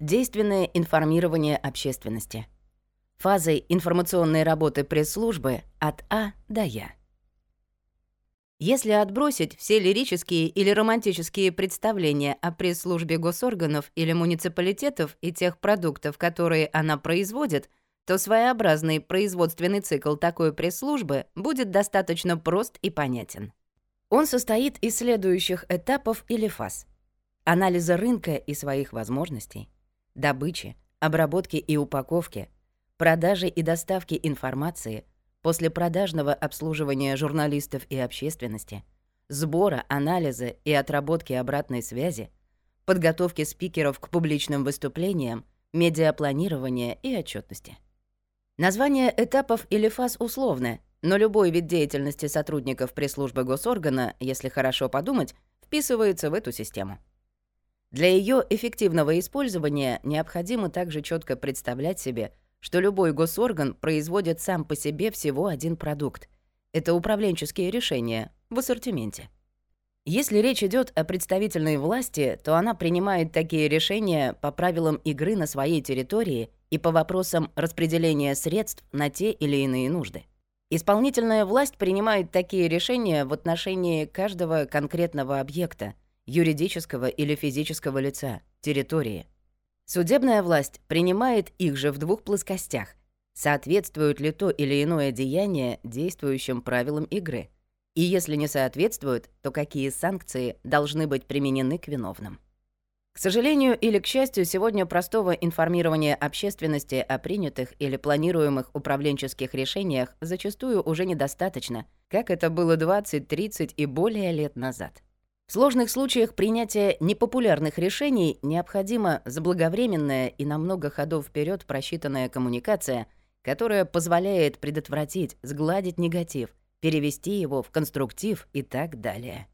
Действенное информирование общественности. Фазой информационной работы пресс-службы от А до Я. Если отбросить все лирические или романтические представления о пресс-службе госорганов или муниципалитетов и тех продуктов, которые она производит, то своеобразный производственный цикл такой пресс-службы будет достаточно прост и понятен. Он состоит из следующих этапов или фаз. Анализа рынка и своих возможностей — добычи, обработки и упаковки, продажи и доставки информации, после продажного обслуживания журналистов и общественности, сбора, анализа и отработки обратной связи, подготовки спикеров к публичным выступлениям, медиапланирования и отчетности. Название этапов или фаз условное, но любой вид деятельности сотрудников пресс-службы госоргана, если хорошо подумать, вписывается в эту систему. Для ее эффективного использования необходимо также четко представлять себе, что любой госорган производит сам по себе всего один продукт. Это управленческие решения в ассортименте. Если речь идет о представительной власти, то она принимает такие решения по правилам игры на своей территории и по вопросам распределения средств на те или иные нужды. Исполнительная власть принимает такие решения в отношении каждого конкретного объекта, юридического или физического лица, территории. Судебная власть принимает их же в двух плоскостях. Соответствует ли то или иное деяние действующим правилам игры? И если не соответствует, то какие санкции должны быть применены к виновным? К сожалению или к счастью, сегодня простого информирования общественности о принятых или планируемых управленческих решениях зачастую уже недостаточно, как это было 20, 30 и более лет назад. В сложных случаях принятия непопулярных решений необходима заблаговременная и на много ходов вперед просчитанная коммуникация, которая позволяет предотвратить, сгладить негатив, перевести его в конструктив и так далее.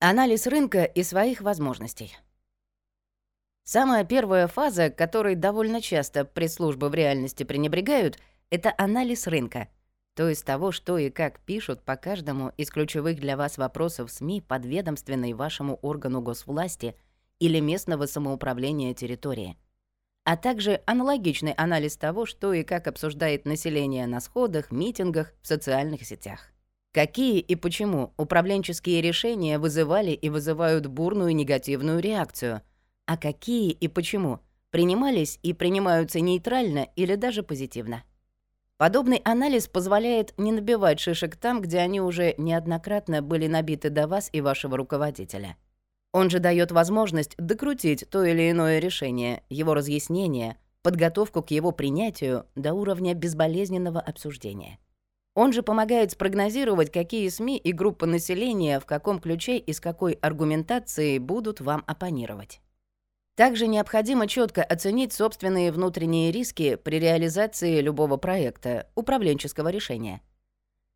Анализ рынка и своих возможностей. Самая первая фаза, которой довольно часто пресс-службы в реальности пренебрегают, это анализ рынка — то есть того, что и как пишут по каждому из ключевых для вас вопросов СМИ, подведомственной вашему органу госвласти или местного самоуправления территории. А также аналогичный анализ того, что и как обсуждает население на сходах, митингах, в социальных сетях. Какие и почему управленческие решения вызывали и вызывают бурную негативную реакцию, а какие и почему принимались и принимаются нейтрально или даже позитивно. Подобный анализ позволяет не набивать шишек там, где они уже неоднократно были набиты до вас и вашего руководителя. Он же дает возможность докрутить то или иное решение, его разъяснение, подготовку к его принятию до уровня безболезненного обсуждения. Он же помогает спрогнозировать, какие СМИ и группы населения в каком ключе и с какой аргументацией будут вам оппонировать. Также необходимо четко оценить собственные внутренние риски при реализации любого проекта, управленческого решения.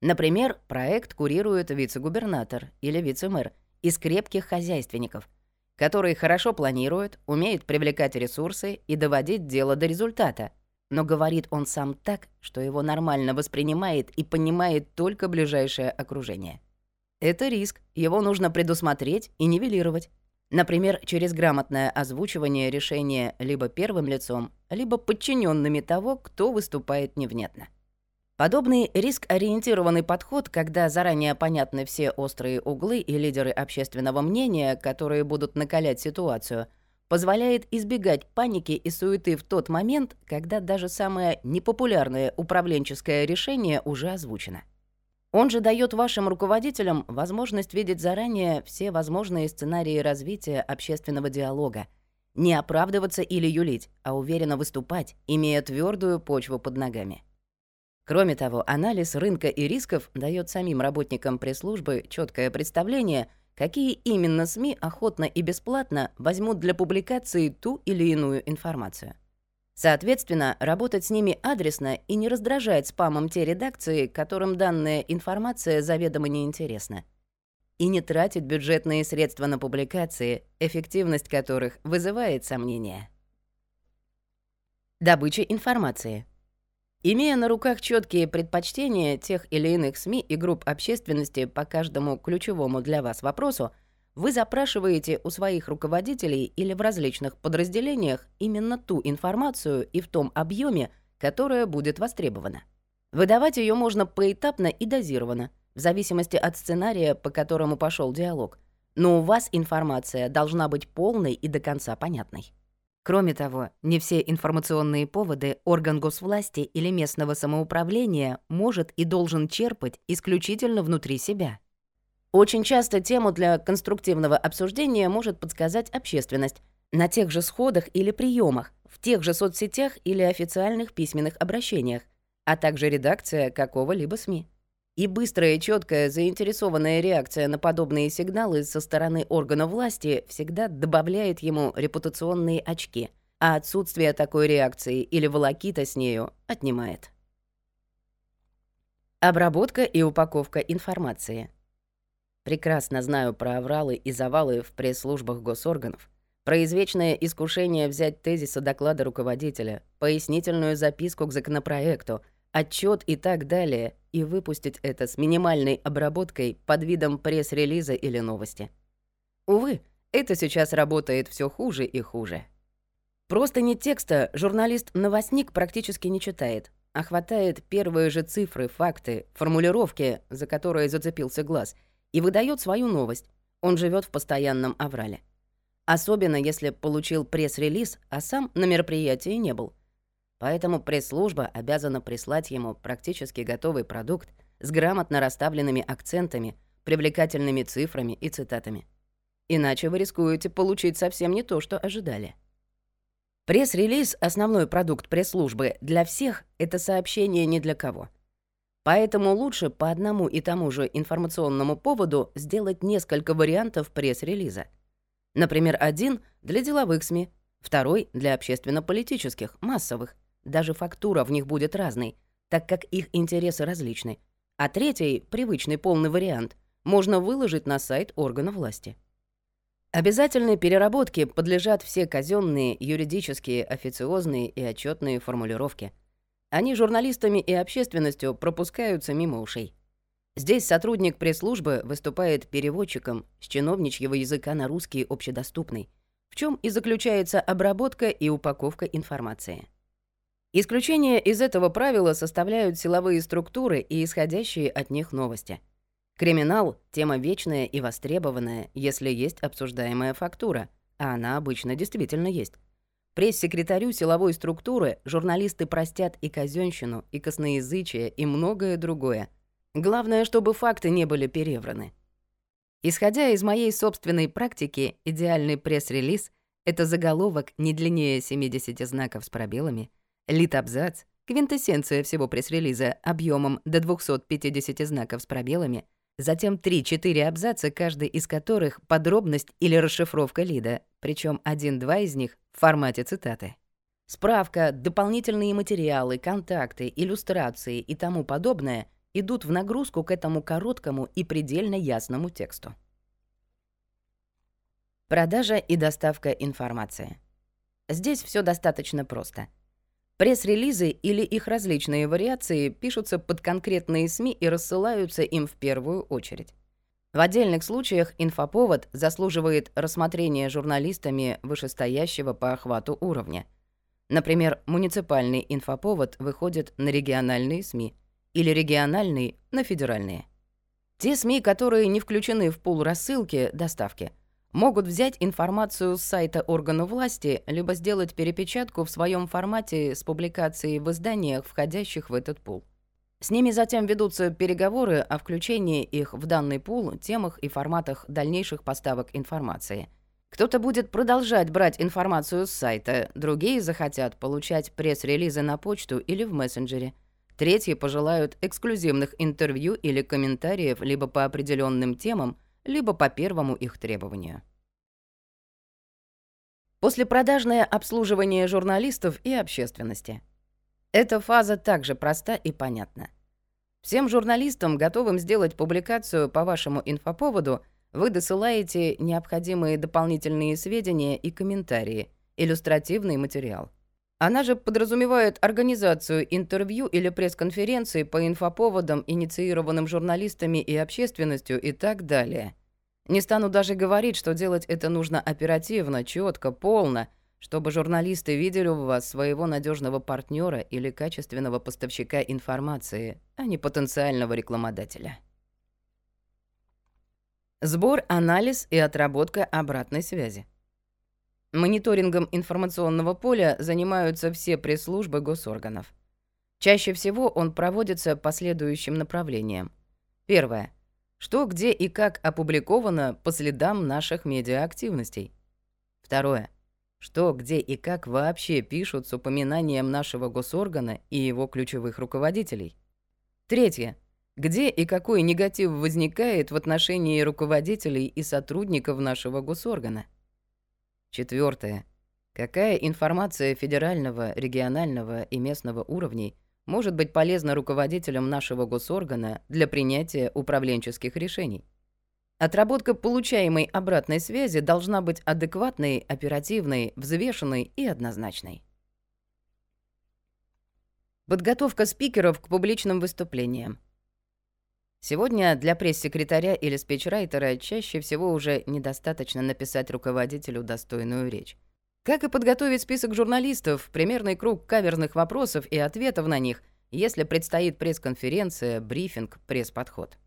Например, проект курирует вице-губернатор или вице-мэр из крепких хозяйственников, которые хорошо планируют, умеют привлекать ресурсы и доводить дело до результата, но говорит он сам так, что его нормально воспринимает и понимает только ближайшее окружение. Это риск, его нужно предусмотреть и нивелировать. Например, через грамотное озвучивание решения либо первым лицом, либо подчиненными того, кто выступает невнятно. Подобный риск-ориентированный подход, когда заранее понятны все острые углы и лидеры общественного мнения, которые будут накалять ситуацию, позволяет избегать паники и суеты в тот момент, когда даже самое непопулярное управленческое решение уже озвучено. Он же дает вашим руководителям возможность видеть заранее все возможные сценарии развития общественного диалога, не оправдываться или юлить, а уверенно выступать, имея твердую почву под ногами. Кроме того, анализ рынка и рисков дает самим работникам пресс-службы четкое представление, какие именно СМИ охотно и бесплатно возьмут для публикации ту или иную информацию. Соответственно, работать с ними адресно и не раздражать спамом те редакции, которым данная информация заведомо неинтересна. И не тратить бюджетные средства на публикации, эффективность которых вызывает сомнения. Добыча информации. Имея на руках четкие предпочтения тех или иных СМИ и групп общественности по каждому ключевому для вас вопросу, вы запрашиваете у своих руководителей или в различных подразделениях именно ту информацию и в том объеме, которая будет востребована. Выдавать ее можно поэтапно и дозированно, в зависимости от сценария, по которому пошел диалог. Но у вас информация должна быть полной и до конца понятной. Кроме того, не все информационные поводы орган госвласти или местного самоуправления может и должен черпать исключительно внутри себя. Очень часто тему для конструктивного обсуждения может подсказать общественность на тех же сходах или приемах, в тех же соцсетях или официальных письменных обращениях, а также редакция какого-либо СМИ. И быстрая четкая заинтересованная реакция на подобные сигналы со стороны органов власти всегда добавляет ему репутационные очки, а отсутствие такой реакции или волокита с нею отнимает. Обработка и упаковка информации. Прекрасно знаю про авралы и завалы в пресс-службах госорганов, про извечное искушение взять тезисы доклада руководителя, пояснительную записку к законопроекту, отчет и так далее, и выпустить это с минимальной обработкой под видом пресс-релиза или новости. Увы, это сейчас работает все хуже и хуже. Просто не текста журналист-новостник практически не читает, а хватает первые же цифры, факты, формулировки, за которые зацепился глаз, и выдает свою новость. Он живет в постоянном аврале. Особенно если получил пресс-релиз, а сам на мероприятии не был — Поэтому пресс-служба обязана прислать ему практически готовый продукт с грамотно расставленными акцентами, привлекательными цифрами и цитатами. Иначе вы рискуете получить совсем не то, что ожидали. Пресс-релиз — основной продукт пресс-службы для всех — это сообщение ни для кого. Поэтому лучше по одному и тому же информационному поводу сделать несколько вариантов пресс-релиза. Например, один — для деловых СМИ, второй — для общественно-политических, массовых, даже фактура в них будет разной, так как их интересы различны. А третий, привычный полный вариант, можно выложить на сайт органа власти. Обязательной переработке подлежат все казенные, юридические, официозные и отчетные формулировки. Они журналистами и общественностью пропускаются мимо ушей. Здесь сотрудник пресс-службы выступает переводчиком с чиновничьего языка на русский общедоступный, в чем и заключается обработка и упаковка информации. Исключение из этого правила составляют силовые структуры и исходящие от них новости. Криминал — тема вечная и востребованная, если есть обсуждаемая фактура, а она обычно действительно есть. Пресс-секретарю силовой структуры журналисты простят и казенщину, и косноязычие, и многое другое. Главное, чтобы факты не были перевраны. Исходя из моей собственной практики, идеальный пресс-релиз — это заголовок не длиннее 70 знаков с пробелами — Лит-абзац, квинтэссенция всего пресс-релиза объемом до 250 знаков с пробелами, затем 3-4 абзаца, каждый из которых подробность или расшифровка лида, причем один-два из них в формате цитаты. Справка, дополнительные материалы, контакты, иллюстрации и тому подобное идут в нагрузку к этому короткому и предельно ясному тексту. Продажа и доставка информации. Здесь все достаточно просто — Пресс-релизы или их различные вариации пишутся под конкретные СМИ и рассылаются им в первую очередь. В отдельных случаях инфоповод заслуживает рассмотрения журналистами вышестоящего по охвату уровня. Например, муниципальный инфоповод выходит на региональные СМИ или региональный — на федеральные. Те СМИ, которые не включены в пул рассылки, доставки — могут взять информацию с сайта органа власти, либо сделать перепечатку в своем формате с публикацией в изданиях, входящих в этот пул. С ними затем ведутся переговоры о включении их в данный пул, темах и форматах дальнейших поставок информации. Кто-то будет продолжать брать информацию с сайта, другие захотят получать пресс-релизы на почту или в мессенджере. Третьи пожелают эксклюзивных интервью или комментариев либо по определенным темам, либо по первому их требованию. Послепродажное обслуживание журналистов и общественности. Эта фаза также проста и понятна. Всем журналистам, готовым сделать публикацию по вашему инфоповоду, вы досылаете необходимые дополнительные сведения и комментарии, иллюстративный материал. Она же подразумевает организацию интервью или пресс-конференции по инфоповодам, инициированным журналистами и общественностью и так далее. Не стану даже говорить, что делать это нужно оперативно, четко, полно, чтобы журналисты видели у вас своего надежного партнера или качественного поставщика информации, а не потенциального рекламодателя. Сбор, анализ и отработка обратной связи. Мониторингом информационного поля занимаются все пресс-службы госорганов. Чаще всего он проводится по следующим направлениям. Первое. Что, где и как опубликовано по следам наших медиаактивностей. Второе. Что, где и как вообще пишут с упоминанием нашего госоргана и его ключевых руководителей. Третье. Где и какой негатив возникает в отношении руководителей и сотрудников нашего госоргана. Четвертое. Какая информация федерального, регионального и местного уровней может быть полезна руководителям нашего госоргана для принятия управленческих решений. Отработка получаемой обратной связи должна быть адекватной, оперативной, взвешенной и однозначной. Подготовка спикеров к публичным выступлениям. Сегодня для пресс-секретаря или спичрайтера чаще всего уже недостаточно написать руководителю достойную речь. Как и подготовить список журналистов, примерный круг каверзных вопросов и ответов на них, если предстоит пресс-конференция, брифинг, пресс-подход.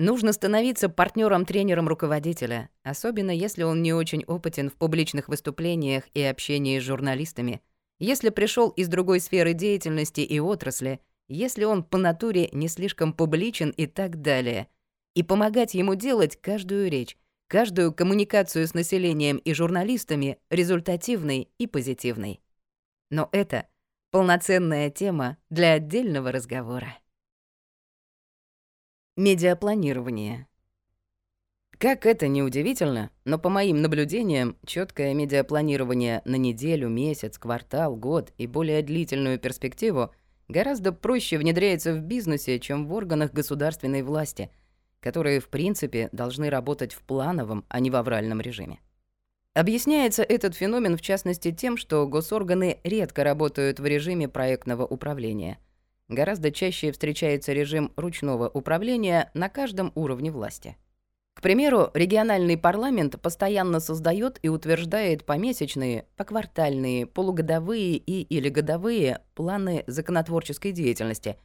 Нужно становиться партнером-тренером руководителя, особенно если он не очень опытен в публичных выступлениях и общении с журналистами, если пришел из другой сферы деятельности и отрасли, если он по натуре не слишком публичен и так далее, и помогать ему делать каждую речь, каждую коммуникацию с населением и журналистами результативной и позитивной. Но это полноценная тема для отдельного разговора. Медиапланирование. Как это не удивительно, но по моим наблюдениям, четкое медиапланирование на неделю, месяц, квартал, год и более длительную перспективу гораздо проще внедряется в бизнесе, чем в органах государственной власти, которые, в принципе, должны работать в плановом, а не в авральном режиме. Объясняется этот феномен, в частности, тем, что госорганы редко работают в режиме проектного управления. Гораздо чаще встречается режим ручного управления на каждом уровне власти. К примеру, региональный парламент постоянно создает и утверждает помесячные, поквартальные, полугодовые и или годовые планы законотворческой деятельности,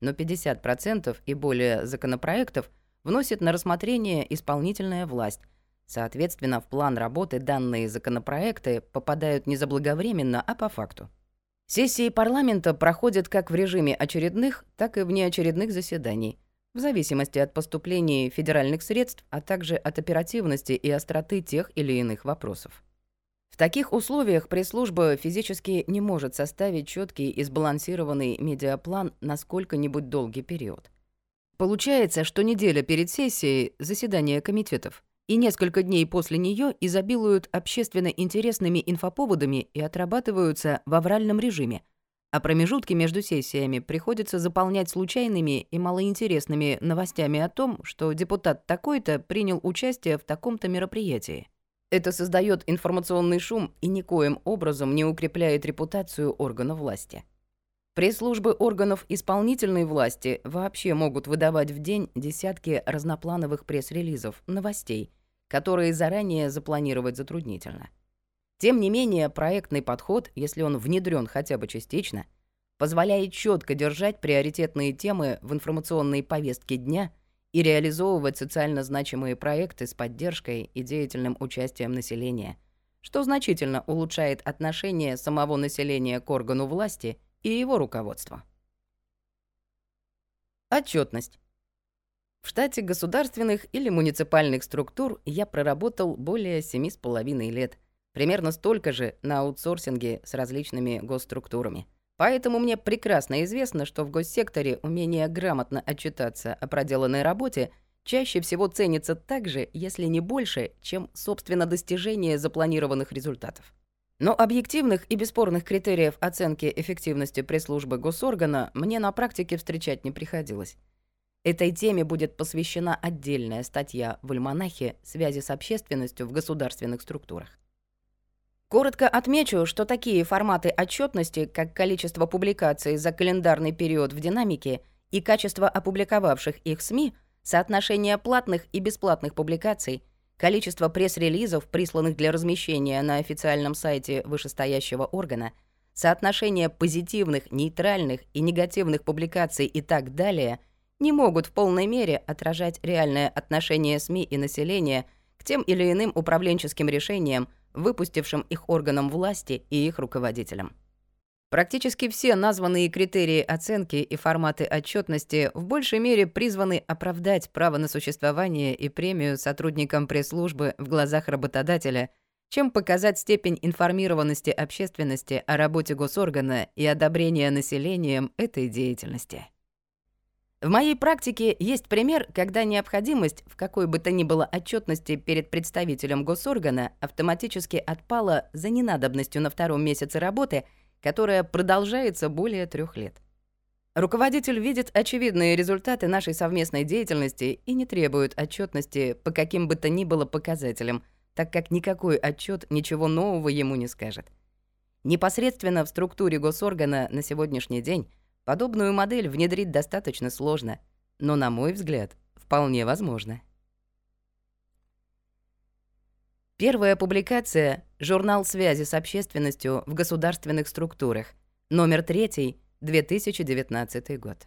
но 50% и более законопроектов – вносит на рассмотрение исполнительная власть. Соответственно, в план работы данные законопроекты попадают не заблаговременно, а по факту. Сессии парламента проходят как в режиме очередных, так и внеочередных заседаний, в зависимости от поступления федеральных средств, а также от оперативности и остроты тех или иных вопросов. В таких условиях пресс-служба физически не может составить четкий и сбалансированный медиаплан на сколько-нибудь долгий период. Получается, что неделя перед сессией — заседание комитетов, и несколько дней после нее изобилуют общественно интересными инфоповодами и отрабатываются в авральном режиме, а промежутки между сессиями приходится заполнять случайными и малоинтересными новостями о том, что депутат такой-то принял участие в таком-то мероприятии. Это создает информационный шум и никоим образом не укрепляет репутацию органа власти. Пресс-службы органов исполнительной власти вообще могут выдавать в день десятки разноплановых пресс-релизов, новостей, которые заранее запланировать затруднительно. Тем не менее, проектный подход, если он внедрен хотя бы частично, позволяет четко держать приоритетные темы в информационной повестке дня и реализовывать социально значимые проекты с поддержкой и деятельным участием населения, что значительно улучшает отношение самого населения к органу власти – и его руководство. Отчетность. В штате государственных или муниципальных структур я проработал более семи с половиной лет, примерно столько же на аутсорсинге с различными госструктурами. Поэтому мне прекрасно известно, что в госсекторе умение грамотно отчитаться о проделанной работе чаще всего ценится так же, если не больше, чем, собственно, достижение запланированных результатов. Но объективных и бесспорных критериев оценки эффективности пресс-службы госоргана мне на практике встречать не приходилось. Этой теме будет посвящена отдельная статья в «Альманахе. Связи с общественностью в государственных структурах». Коротко отмечу, что такие форматы отчетности, как количество публикаций за календарный период в динамике и качество опубликовавших их СМИ, соотношение платных и бесплатных публикаций – количество пресс-релизов, присланных для размещения на официальном сайте вышестоящего органа, соотношение позитивных, нейтральных и негативных публикаций и так далее не могут в полной мере отражать реальное отношение СМИ и населения к тем или иным управленческим решениям, выпустившим их органам власти и их руководителям. Практически все названные критерии оценки и форматы отчетности в большей мере призваны оправдать право на существование и премию сотрудникам пресс-службы в глазах работодателя, чем показать степень информированности общественности о работе госоргана и одобрения населением этой деятельности. В моей практике есть пример, когда необходимость в какой бы то ни было отчетности перед представителем госоргана автоматически отпала за ненадобностью на втором месяце работы – которая продолжается более трех лет. Руководитель видит очевидные результаты нашей совместной деятельности и не требует отчетности по каким бы то ни было показателям, так как никакой отчет ничего нового ему не скажет. Непосредственно в структуре госоргана на сегодняшний день подобную модель внедрить достаточно сложно, но, на мой взгляд, вполне возможно. Первая публикация — журнал связи с общественностью в государственных структурах, номер 3, 2019 год.